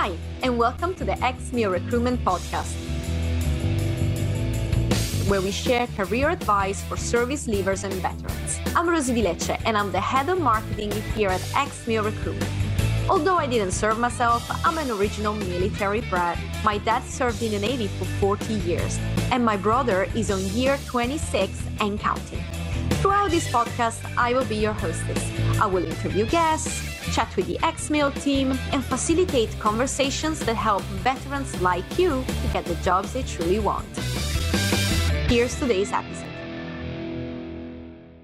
Hi, and welcome to the Ex-Mil Recruitment Podcast, where we share career advice for service leavers and veterans. I'm Rosie Vilecce, and I'm the head of marketing here at Ex-Mil Recruitment. Although I didn't serve myself, I'm an original military brat. My dad served in the Navy for 40 years, and my brother is on year 26 and counting. Throughout this podcast, I will be your hostess. I will interview guests, chat with the Ex-Mil team, and facilitate conversations that help veterans like you to get the jobs they truly want. Here's today's episode.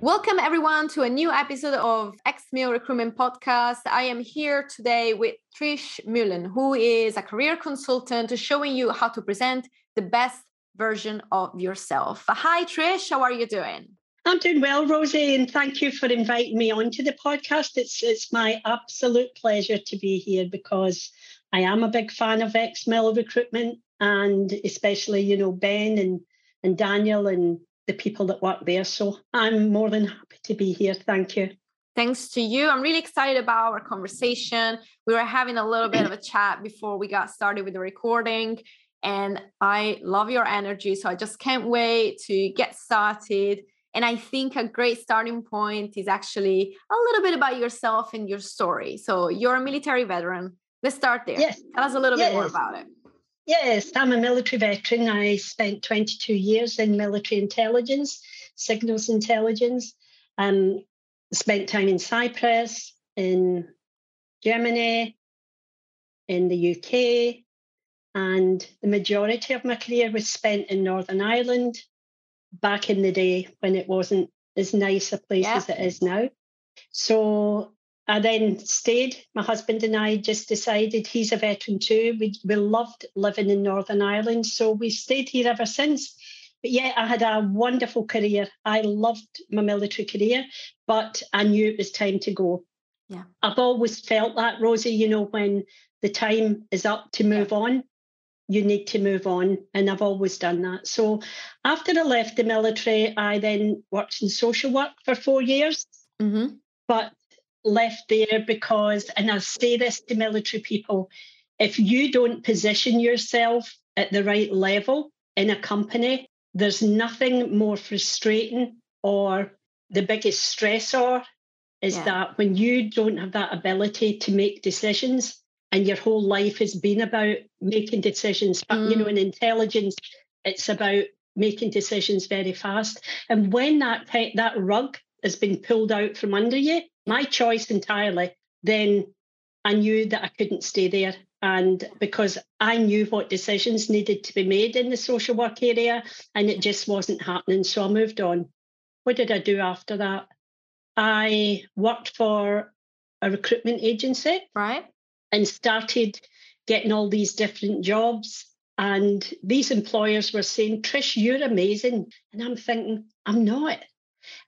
Welcome, everyone, to a new episode of Ex-Mil Recruitment Podcast. I am here today with Trish Mullen, who is a career consultant showing you how to present the best version of yourself. Hi, Trish. How are you doing? I'm doing well, Rosie, and thank you for inviting me onto the podcast. It's it's my absolute pleasure to be here because I am a big fan of Ex-Mil recruitment and especially, you know, Ben and and Daniel and the people that work there. So I'm more than happy to be here. Thank you. Thanks to you. I'm really excited about our conversation. We were having a little bit of a chat before we got started with the recording, and I love your energy. So I just can't wait to get started. And I think a great starting point is actually a little bit about yourself and your story. So you're a military veteran. Let's start there. Yes. Tell us a little yes. bit more about it. Yes, I'm a military veteran. I spent 22 years in military intelligence, signals intelligence. Um, spent time in Cyprus, in Germany, in the UK, and the majority of my career was spent in Northern Ireland back in the day when it wasn't as nice a place yeah. as it is now. So I then stayed. My husband and I just decided he's a veteran too. We, we loved living in Northern Ireland. So we stayed here ever since. But yeah, I had a wonderful career. I loved my military career, but I knew it was time to go. Yeah. I've always felt that, Rosie, you know, when the time is up to move yeah. on, you need to move on. And I've always done that. So after I left the military, I then worked in social work for four years. Mm-hmm. But left there because, and I say this to military people, if you don't position yourself at the right level in a company, there's nothing more frustrating or the biggest stressor is yeah. that when you don't have that ability to make decisions and your whole life has been about making decisions, but mm. you know, mm. in intelligence, it's about making decisions very fast. And when that that rug has been pulled out from under you, my choice entirely, then I knew that I couldn't stay there. And because I knew what decisions needed to be made in the social work area, and it just wasn't happening. So I moved on. What did I do after that? I worked for a recruitment agency. Right. And started getting all these different jobs. And these employers were saying, Trish, you're amazing. And I'm thinking, I'm not.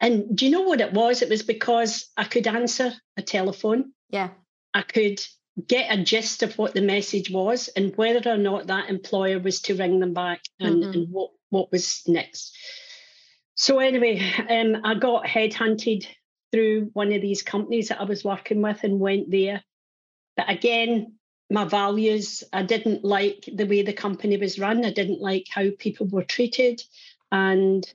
And do you know what it was? It was because I could answer a telephone. Yeah. I could get a gist of what the message was and whether or not that employer was to ring them back and, mm-hmm. and what, what was next. So anyway, um, I got headhunted through one of these companies that I was working with and went there. But again, my values, I didn't like the way the company was run. I didn't like how people were treated. And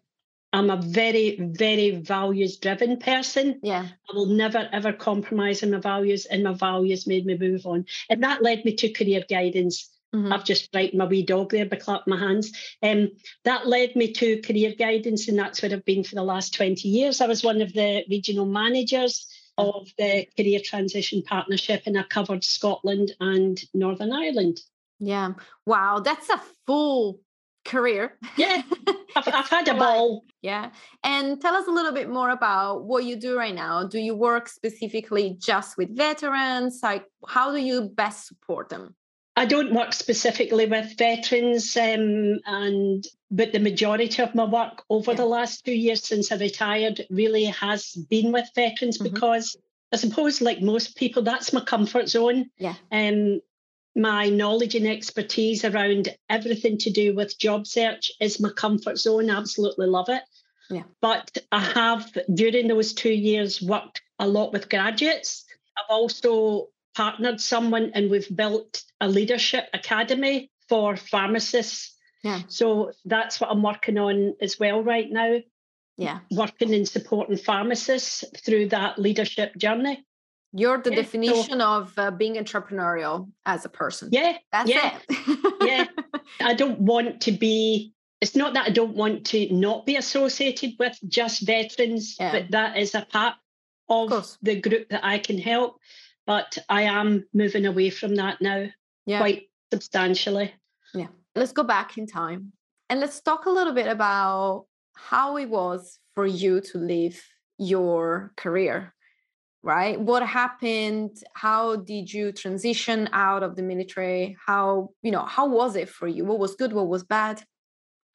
I'm a very, very values driven person. Yeah. I will never ever compromise on my values, and my values made me move on. And that led me to career guidance. Mm-hmm. I've just frightened my wee dog there by clapping my hands. Um, that led me to career guidance, and that's where I've been for the last 20 years. I was one of the regional managers of the Career Transition Partnership, and I covered Scotland and Northern Ireland. Yeah. Wow. That's a full career. Yeah, I've, I've had a ball. Yeah. And tell us a little bit more about what you do right now. Do you work specifically just with veterans? Like, how do you best support them? I don't work specifically with veterans, um, and but the majority of my work over yeah. the last two years since I retired really has been with veterans mm-hmm. because I suppose, like most people, that's my comfort zone. Yeah. Um, my knowledge and expertise around everything to do with job search is my comfort zone. I absolutely love it. Yeah. But I have, during those two years, worked a lot with graduates. I've also partnered someone and we've built a leadership academy for pharmacists. Yeah. So that's what I'm working on as well right now. Yeah. Working in supporting pharmacists through that leadership journey. You're the yeah, definition so, of uh, being entrepreneurial as a person. Yeah. That's yeah, it. yeah. I don't want to be, it's not that I don't want to not be associated with just veterans, yeah. but that is a part of, of the group that I can help. But I am moving away from that now yeah. quite substantially. Yeah. Let's go back in time and let's talk a little bit about how it was for you to leave your career right what happened how did you transition out of the military how you know how was it for you what was good what was bad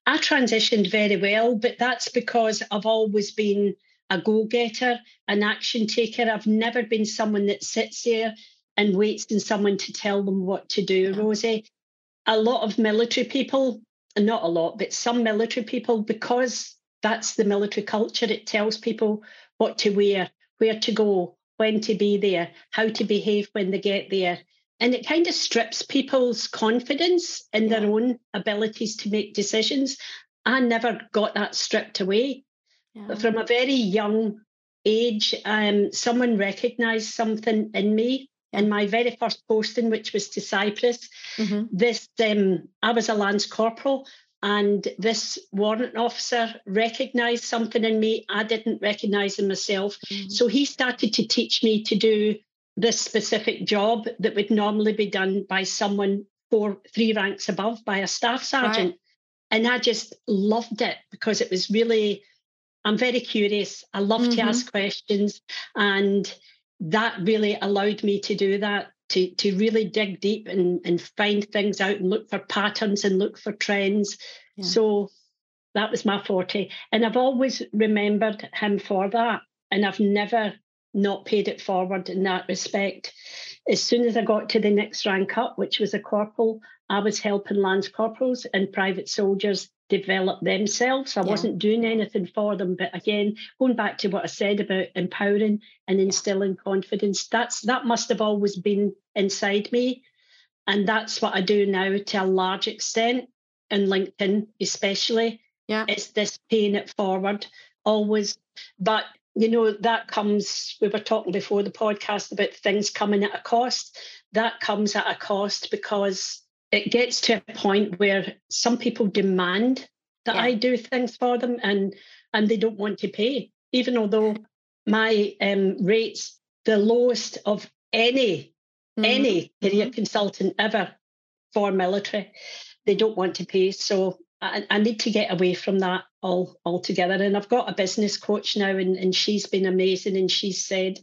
i transitioned very well but that's because i've always been a go-getter an action taker i've never been someone that sits there and waits on someone to tell them what to do rosie a lot of military people not a lot but some military people because that's the military culture it tells people what to wear where to go, when to be there, how to behave when they get there. And it kind of strips people's confidence in their own abilities to make decisions. I never got that stripped away. Yeah. From a very young age, um, someone recognized something in me. In my very first posting, which was to Cyprus, mm-hmm. this um, I was a lance corporal, and this warrant officer recognized something in me I didn't recognize in myself. Mm-hmm. So he started to teach me to do this specific job that would normally be done by someone four, three ranks above by a staff sergeant. Right. And I just loved it because it was really, I'm very curious. I love mm-hmm. to ask questions. And that really allowed me to do that to to really dig deep and and find things out and look for patterns and look for trends. Yeah. So that was my forte, and I've always remembered him for that, and I've never not paid it forward in that respect. As soon as I got to the next rank up, which was a corporal, I was helping lance corporals and private soldiers develop themselves. I yeah. wasn't doing anything for them. But again, going back to what I said about empowering and instilling confidence, that's that must have always been inside me. And that's what I do now to a large extent in LinkedIn, especially. Yeah. It's this paying it forward always. But you know, that comes, we were talking before the podcast about things coming at a cost. That comes at a cost because it gets to a point where some people demand that yeah. I do things for them and and they don't want to pay, even although my um, rates the lowest of any mm-hmm. any career mm-hmm. consultant ever for military. They don't want to pay, so I, I, need to get away from that all altogether. And I've got a business coach now, and, and she's been amazing, and she's said,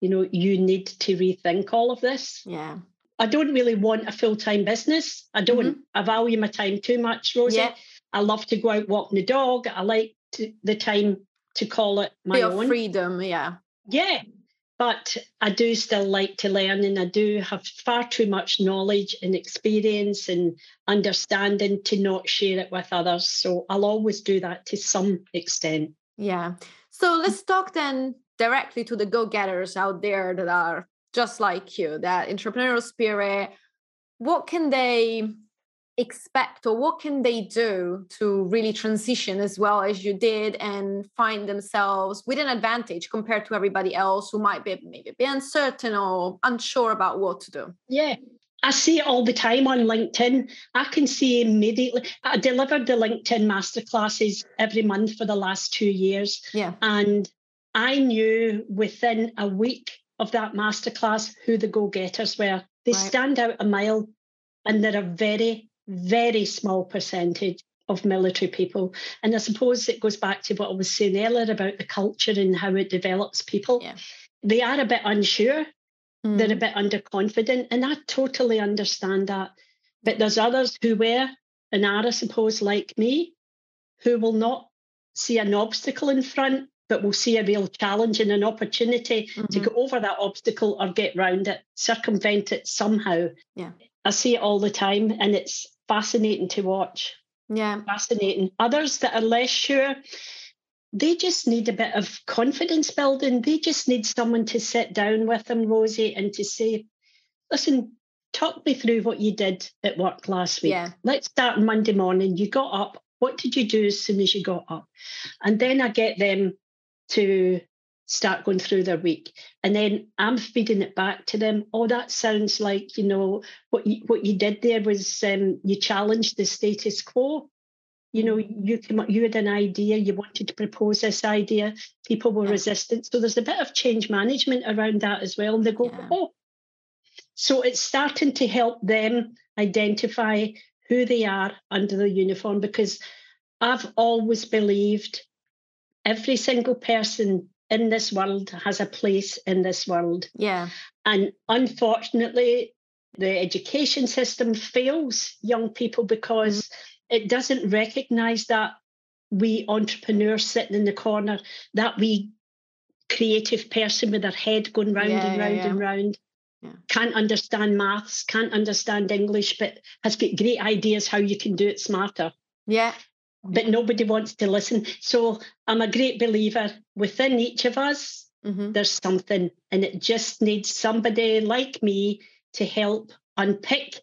you know, you need to rethink all of this. Yeah. I don't really want a full time business. I don't. Mm-hmm. I value my time too much, Rosie. Yeah. I love to go out walking the dog. I like to, the time to call it my Bit own freedom. Yeah. Yeah. But I do still like to learn, and I do have far too much knowledge and experience and understanding to not share it with others. So I'll always do that to some extent. Yeah. So let's talk then directly to the go getters out there that are just like you, that entrepreneurial spirit, what can they expect or what can they do to really transition as well as you did and find themselves with an advantage compared to everybody else who might be maybe be uncertain or unsure about what to do yeah I see it all the time on LinkedIn. I can see immediately. I delivered the LinkedIn masterclasses every month for the last two years. Yeah. And I knew within a week of that masterclass who the go getters were. They right. stand out a mile, and they're a very, very small percentage of military people. And I suppose it goes back to what I was saying earlier about the culture and how it develops people. Yeah. They are a bit unsure, mm. they're a bit underconfident, and I totally understand that. But there's others who were and are, I suppose, like me, who will not see an obstacle in front but will see a real challenge and an opportunity mm-hmm. to go over that obstacle or get round it, circumvent it somehow. Yeah. I see it all the time and it's fascinating to watch. Yeah. Fascinating. Others that are less sure, they just need a bit of confidence building. They just need someone to sit down with them, Rosie, and to say, listen, talk me through what you did at work last week. Yeah. Let's start Monday morning. You got up. What did you do as soon as you got up? And then I get them to start going through their week. And then i'm feeding it back to them. Oh that sounds like you know what you, what you did there was um, you challenged the status quo. You know you came up, you had an idea you wanted to propose this idea. People were yeah. resistant. So there's a bit of change management around that as well. And they go yeah. oh. So it's starting to help them identify who they are under the uniform because i've always believed every single person in this world has a place in this world. Yeah. And unfortunately, the education system fails young people because mm-hmm. it doesn't recognize that we entrepreneurs sitting in the corner, that we creative person with their head going round yeah, and round yeah, yeah. and round. Can't understand maths, can't understand English, but has got great ideas how you can do it smarter. Yeah but nobody wants to listen. So I'm a great believer within each of us, mm-hmm. there's something, and it just needs somebody like me to help unpick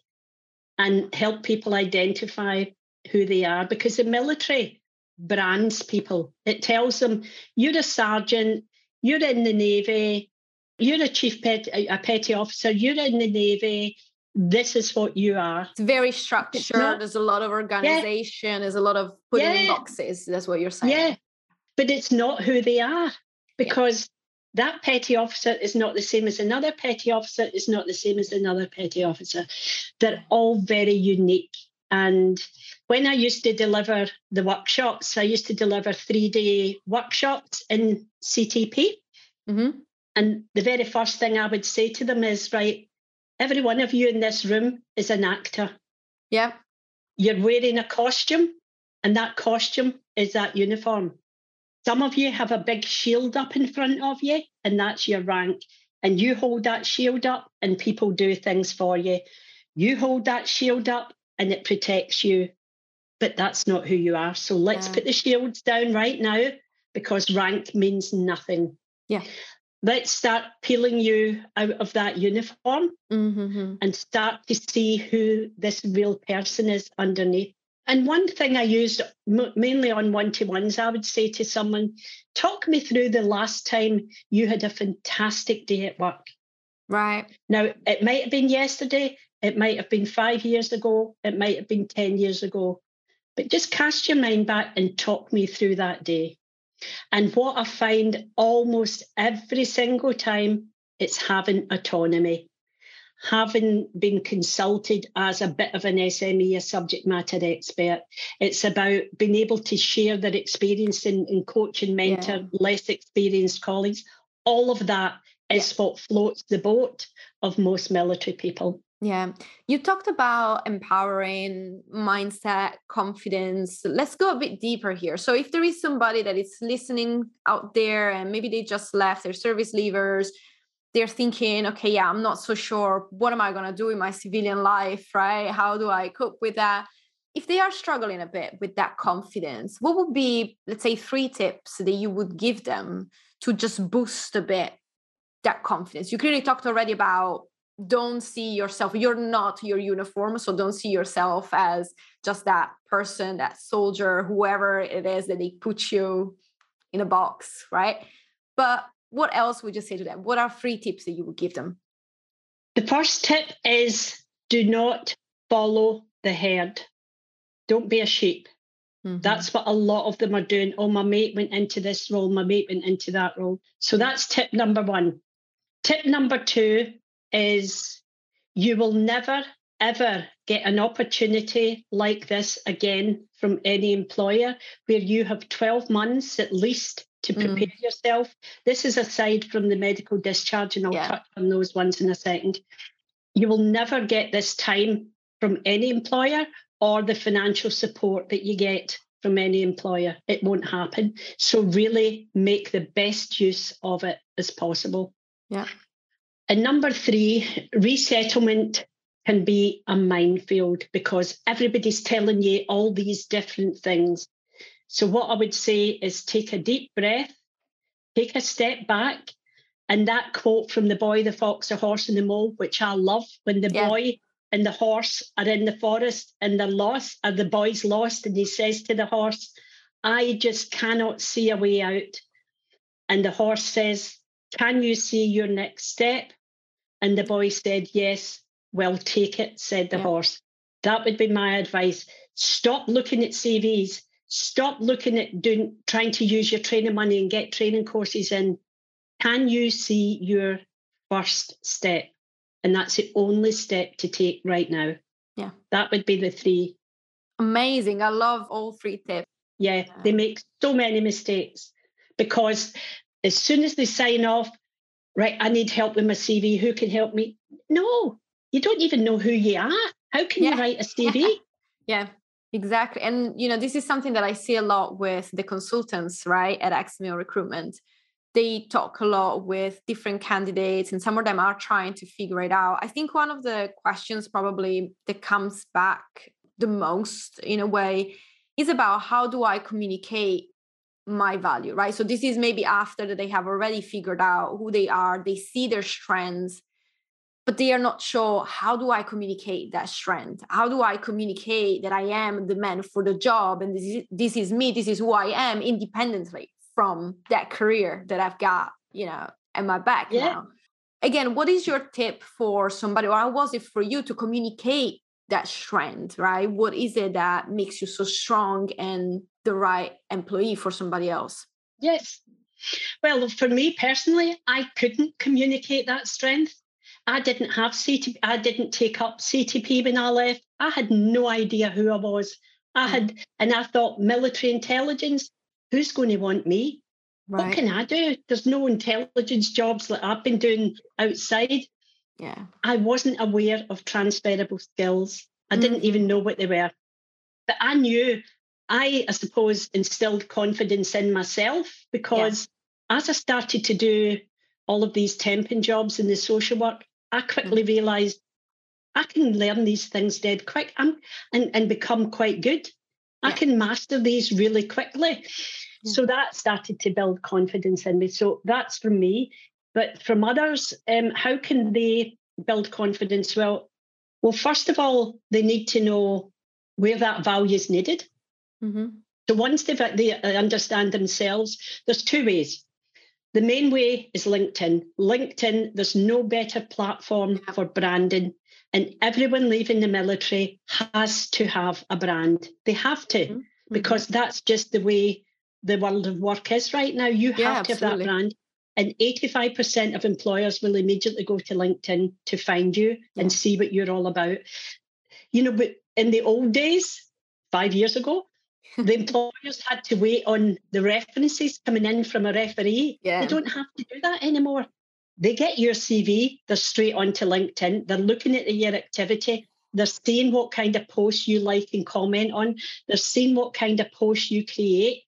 and help people identify who they are because the military brands people. It tells them you're a sergeant, you're in the Navy, you're a chief pet, a petty officer, you're in the Navy, this is what you are. It's very structured. Not, there's a lot of organization. Yeah. There's a lot of putting yeah. in boxes. That's what you're saying. Yeah, but it's not who they are because yeah. that petty officer is not the same as another petty officer. Is not the same as another petty officer. They're all very unique. And when I used to deliver the workshops, I used to deliver three day workshops in CTP. Mm-hmm. And the very first thing I would say to them is, right, every one of you in this room is an actor. Yeah. You're wearing a costume, and that costume is that uniform. Some of you have a big shield up in front of you, and that's your rank. And you hold that shield up, and people do things for you. You hold that shield up, and it protects you. But that's not who you are. So let's yeah. put the shields down right now because rank means nothing. Yeah let's start peeling you out of that uniform mm-hmm. and start to see who this real person is underneath. And one thing I used mainly on one to ones, I would say to someone, talk me through the last time you had a fantastic day at work. Right. Now, it might have been yesterday, it might have been five years ago, it might have been 10 years ago, but just cast your mind back and talk me through that day. And what I find almost every single time, it's having autonomy, having been consulted as a bit of an SME, a subject matter expert. It's about being able to share their experience and, and coach and mentor yeah. less experienced colleagues. All of that is yeah. what floats the boat of most military people. Yeah. You talked about empowering mindset, confidence. Let's go a bit deeper here. So, if there is somebody that is listening out there and maybe they just left their service leavers, they're thinking, okay, yeah, I'm not so sure. What am I going to do in my civilian life, right? How do I cope with that? If they are struggling a bit with that confidence, what would be, let's say, three tips that you would give them to just boost a bit that confidence? You clearly talked already about don't see yourself you're not your uniform so don't see yourself as just that person that soldier whoever it is that they put you in a box right but what else would you say to them what are three tips that you would give them the first tip is do not follow the herd don't be a sheep mm-hmm. That's what a lot of them are doing. Oh, my mate went into this role, my mate went into that role. So that's tip number one. Tip number two is you will never, ever get an opportunity like this again from any employer where you have 12 months at least to mm. prepare mm. yourself. This is aside from the medical discharge, and I'll yeah. touch on those ones in a second. You will never get this time from any employer or the financial support that you get from any employer. It won't happen. So, really make the best use of it as possible. Yeah. And number three, resettlement can be a minefield because everybody's telling you all these different things. So, what I would say is take a deep breath, take a step back, And that quote from the boy, the fox, the horse, and the mole, which I love, when the yeah. boy and the horse are in the forest and they're lost, and the boy's lost, and he says to the horse, I just cannot see a way out. And the horse says, Can you see your next step? And the boy said, Yes, well, take it, said the yeah. horse. That would be my advice. Stop looking at CVs. Stop looking at doing trying to use your training money and get training courses in. Can you see your first step? And that's the only step to take right now. Yeah. That would be the three. Amazing. I love all three tips. Yeah, yeah. they make so many mistakes because as soon as they sign off, right, I need help with my CV. Who can help me? No, you don't even know who you are. How can yeah. you write a CV? yeah, exactly. And you know, this is something that I see a lot with the consultants, right, at Ex-Mil Recruitment. They talk a lot with different candidates, and some of them are trying to figure it out. I think one of the questions probably that comes back the most, in a way, is about how do I communicate my value, right? So this is maybe after that they have already figured out who they are, they see their strengths, but they are not sure how do I communicate that strength? How do I communicate that I am the man for the job and this is, this is me, this is who I am independently from that career that I've got, you know, at my back yeah. now. Again, what is your tip for somebody, or how was it for you to communicate that strength, right? What is it that makes you so strong and the right employee for somebody else? Yes. Well, for me personally, I couldn't communicate that strength. I didn't have CTP, I didn't take up CTP when I left. I had no idea who I was. I had, mm. and I thought military intelligence, who's going to want me? Right. What can I do? There's no intelligence jobs that I've been doing outside. Yeah. I wasn't aware of transferable skills. I mm. didn't even know what they were. But I knew I, I suppose, instilled confidence in myself because yeah. as I started to do all of these temping jobs in the social work, I quickly mm. realised I can learn these things dead quick and, and become quite good. Yeah. I can master these really quickly. Yeah. So that started to build confidence in me. So that's from me. But from others, um, how can they build confidence? Well, well, first of all, they need to know where that value is needed. Mm-hmm. So once they they understand themselves, there's two ways. The main way is LinkedIn. LinkedIn, there's no better platform for branding. And everyone leaving the military has to have a brand. They have to, mm-hmm. because that's just the way the world of work is right now. You yeah, have to absolutely. have that brand. And 85% of employers will immediately go to LinkedIn to find you yeah. and see what you're all about. You know, but in the old days, five years ago, the employers had to wait on the references coming in from a referee. Yeah. They don't have to do that anymore. They get your CV, they're straight onto LinkedIn, they're looking at your activity, they're seeing what kind of posts you like and comment on, they're seeing what kind of posts you create.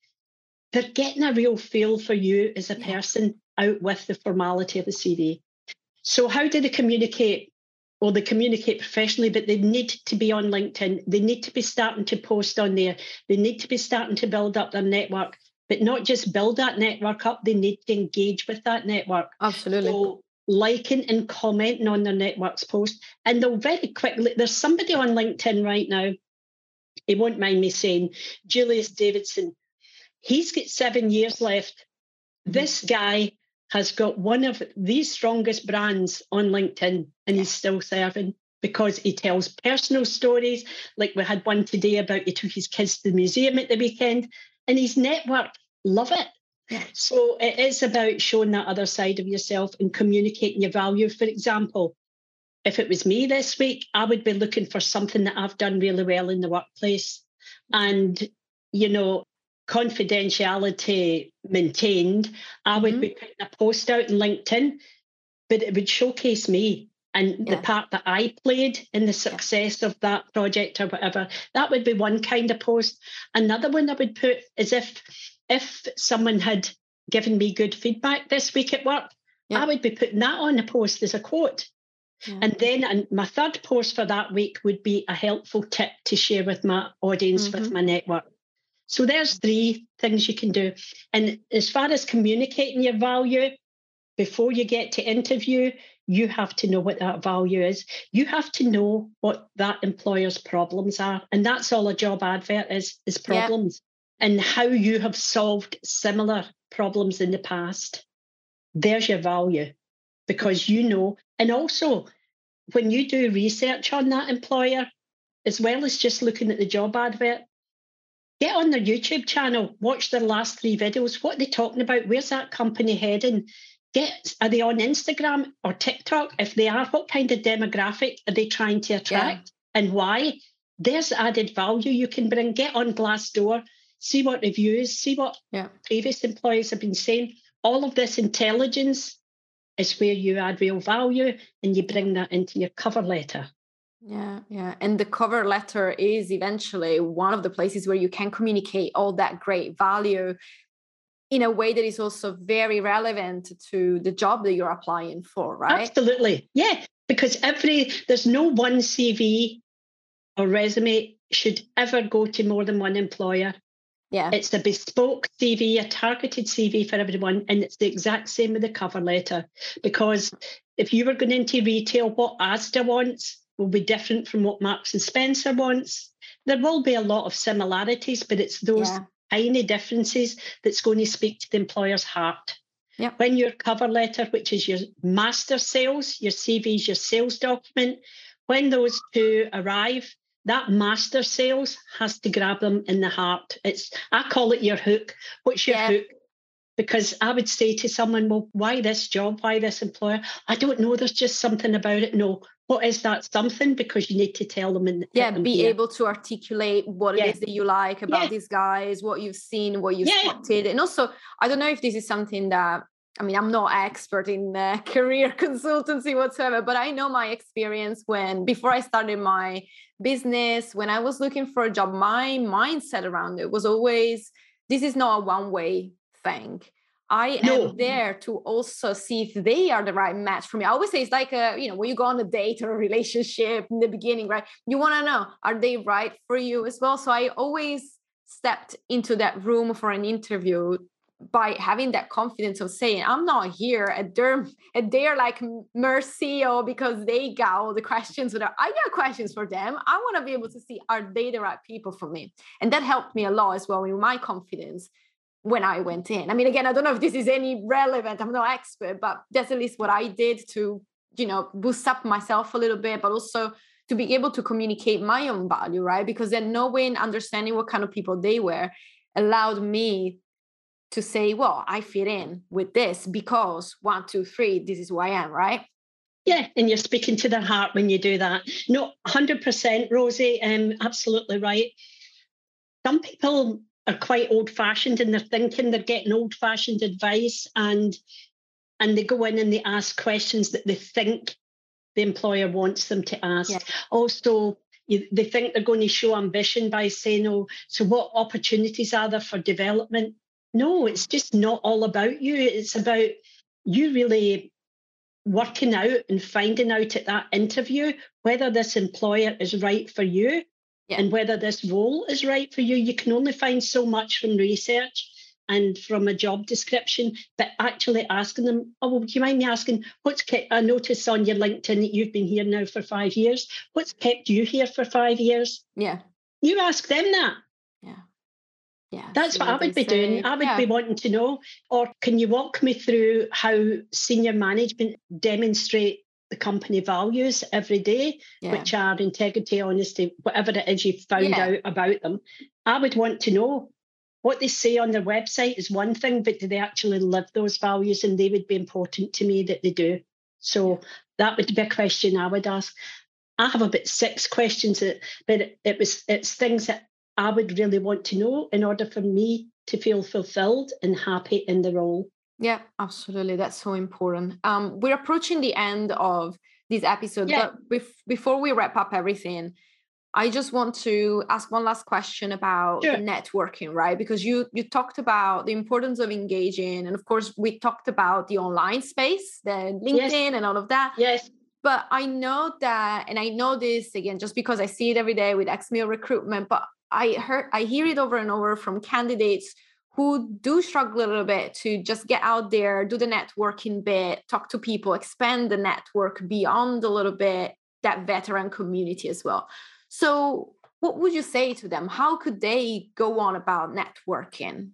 They're getting a real feel for you as a person out with the formality of the CV. So, how do they communicate? Well, they communicate professionally, but they need to be on LinkedIn. They need to be starting to post on there. They need to be starting to build up their network, but not just build that network up, they need to engage with that network. Absolutely. So, liking and commenting on their network's post. And they'll very quickly, there's somebody on LinkedIn right now, he won't mind me saying, Julius Davidson. He's got seven years left. This guy has got one of the strongest brands on LinkedIn and he's still serving because he tells personal stories. Like we had one today about he took his kids to the museum at the weekend and his network love it. So it is about showing that other side of yourself and communicating your value. For example, if it was me this week, I would be looking for something that I've done really well in the workplace. And, you know, confidentiality maintained, I would mm-hmm. be putting a post out in LinkedIn, but it would showcase me and yeah. the part that I played in the success yeah. of that project or whatever. That would be one kind of post. Another one I would put is if if someone had given me good feedback this week at work, yeah. I would be putting that on a post as a quote. And then and my third post for that week would be a helpful tip to share with my audience, mm-hmm. with my network. So there's three things you can do. And as far as communicating your value, before you get to interview, you have to know what that value is. You have to know what that employer's problems are. And that's all a job advert is, is problems yeah. and how you have solved similar problems in the past. There's your value because you know. And also, when you do research on that employer, as well as just looking at the job advert, get on their YouTube channel, watch their last three videos. What are they talking about? Where's that company heading? Get are they on Instagram or TikTok? If they are, what kind of demographic are they trying to attract yeah. and why? There's added value you can bring. Get on Glassdoor, see what reviews, see what yeah. previous employees have been saying. All of this intelligence is where you add real value and you bring that into your cover letter. Yeah, yeah. And the cover letter is eventually one of the places where you can communicate all that great value in a way that is also very relevant to the job that you're applying for, right? Absolutely. Yeah. Because every, there's no one CV or resume should ever go to more than one employer. Yeah. It's a bespoke CV, a targeted CV for everyone. And it's the exact same with the cover letter. Because if you were going into retail, what Asda wants will be different from what Marks and Spencer wants. There will be a lot of similarities, but it's those yeah. tiny differences that's going to speak to the employer's heart. When your cover letter, which is your master sales, your CV is your sales document, when those two arrive, that master sales has to grab them in the heart. It's I call it your hook. What's your yeah. hook? Because I would say to someone, well, why this job? Why this employer? I don't know. There's just something about it. No, what is that something because you need to tell them and yeah be here. able to articulate what yeah. it is that you like about yeah. these guys what you've seen what you've yeah. spotted and also i don't know if this is something that i mean i'm not expert in uh, career consultancy whatsoever but i know my experience when before i started my business when i was looking for a job my mindset around it was always this is not a one way thing I no. am there to also see if they are the right match for me. I always say it's like a, you know, when you go on a date or a relationship in the beginning, right? You want to know, are they right for you as well? So I always stepped into that room for an interview by having that confidence of saying i'm not here at their at their like mercy or because they got all the questions whatever i got questions for them i want to be able to see are they the right people for me and that helped me a lot as well with my confidence when I went in. I mean, again, I don't know if this is any relevant. I'm no expert, but that's at least what I did to, you know, boost up myself a little bit, but also to be able to communicate my own value, right? Because then knowing, understanding what kind of people they were allowed me to say, well, I fit in with this because one, two, three, this is who I am, right? Yeah, and you're speaking to the heart when you do that. No, 100%, Rosie, um, absolutely right. Some people are quite old fashioned in their thinking. They're getting old fashioned advice and and they go in and they ask questions that they think the employer wants them to ask. Yeah. Also, you, they think they're going to show ambition by saying, "Oh, so what opportunities are there for development?" No, it's just not all about you. It's about you really working out and finding out at that interview whether this employer is right for you yeah. and whether this role is right for you. You can only find so much from research and from a job description, but actually asking them, oh, well, do you mind me asking, what's kept, I notice on your LinkedIn that you've been here now for five years. What's kept you here for five years? Yeah. You ask them that. Yeah. Yeah. That's what I would be say. doing. I would yeah. be wanting to know. Or can you walk me through how senior management demonstrate the company values every day, yeah. which are integrity, honesty, whatever it is you've found yeah. out about them. I would want to know what they say on their website is one thing, but do they actually live those values? And they would be important to me that they do. So that would be a question I would ask. I have about six questions, that, but it, it was it's things that I would really want to know in order for me to feel fulfilled and happy in the role. Yeah, absolutely. That's so important. Um, we're approaching the end of this episode, yeah. but bef- before we wrap up everything, I just want to ask one last question about sure. networking, right? Because you you talked about the importance of engaging, and of course, we talked about the online space, the LinkedIn, yes. and all of that. Yes. But I know that, and I know this again, just because I see it every day with Ex-Mil recruitment. But I heard, I hear it over and over from candidates who do struggle a little bit to just get out there, do the networking bit, talk to people, expand the network beyond a little bit that veteran community as well. So, what would you say to them? How could they go on about networking?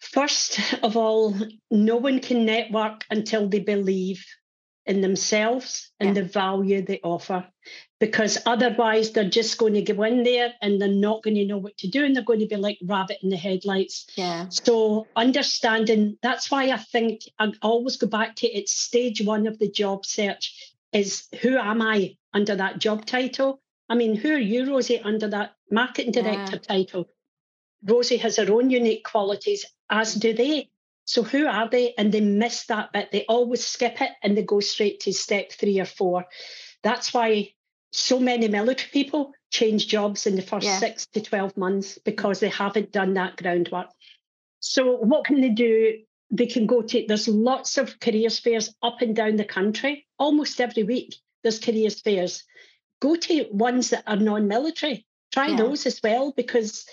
First of all, no one can network until they believe in themselves and yeah. the value they offer. Because otherwise they're just going to go in there and they're not going to know what to do and they're going to be like rabbit in the headlights. Yeah. So understanding that's why i think i always go back to it's stage one of the job search is who am i under that job title? I mean who are you rosie under that marketing director yeah. title? Rosie has her own unique qualities as do they so who are they? And they miss that bit. They always skip it and they go straight to step three or four. That's why so many military people change jobs in the first yeah. six to 12 months because they haven't done that groundwork. So what can they do? They can go to, there's lots of careers fairs up and down the country, almost every week. There's careers fairs. Go to ones that are non-military. Try yeah. those as well because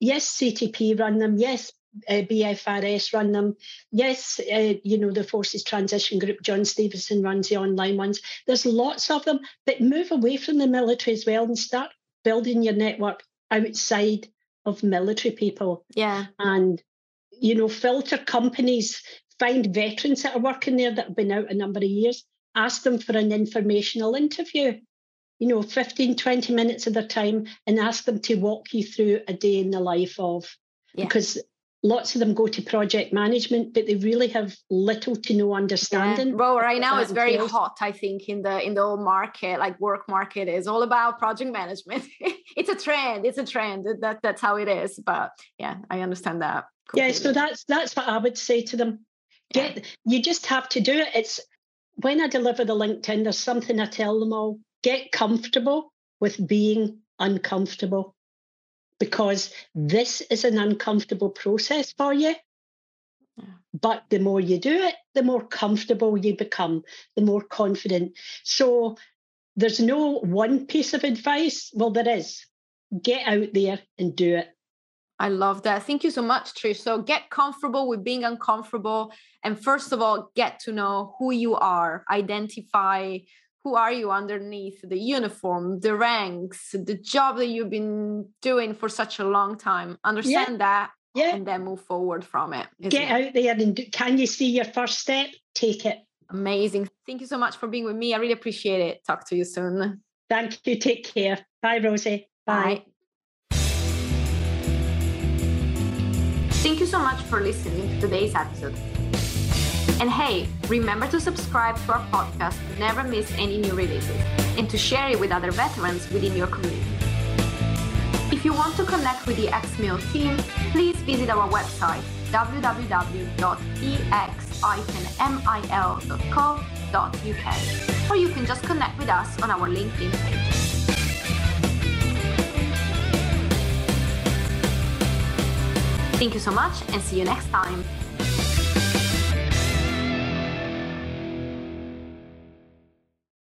yes, CTP run them. Yes, uh, BFRS run them. Yes, uh, you know, the Forces Transition Group, John Stevenson runs the online ones. There's lots of them, but move away from the military as well and start building your network outside of military people. Yeah. And, you know, filter companies, find veterans that are working there that have been out a number of years, ask them for an informational interview. You know, 15, 20 minutes of their time and ask them to walk you through a day in the life of yeah. because lots of them go to project management but they really have little to no understanding yeah. well right now it's very entails. hot i think in the in the whole market like work market is all about project management it's a trend it's a trend that that's how it is but yeah i understand that completely. yeah so that's that's what i would say to them get yeah. you just have to do it it's when i deliver the linkedin there's something i tell them all get comfortable with being uncomfortable because this is an uncomfortable process for you. But the more you do it, the more comfortable you become, the more confident. So there's no one piece of advice. Well, there is. Get out there and do it. I love that. Thank you so much, Trish. So get comfortable with being uncomfortable. And first of all, get to know who you are, identify who are you underneath the uniform, the ranks, the job that you've been doing for such a long time. Understand yeah. that yeah. and then move forward from it. Get it? out there and do, can you see your first step? Take it. Amazing. Thank you so much for being with me. I really appreciate it. Talk to you soon. Thank you. Take care. Bye, Rosie. Bye. Bye. Thank you so much for listening to today's episode. And hey, remember to subscribe to our podcast to never miss any new releases and to share it with other veterans within your community. If you want to connect with the Ex-Mil team, please visit our website www.ex-mil.co.uk or you can just connect with us on our LinkedIn page. Thank you so much and see you next time.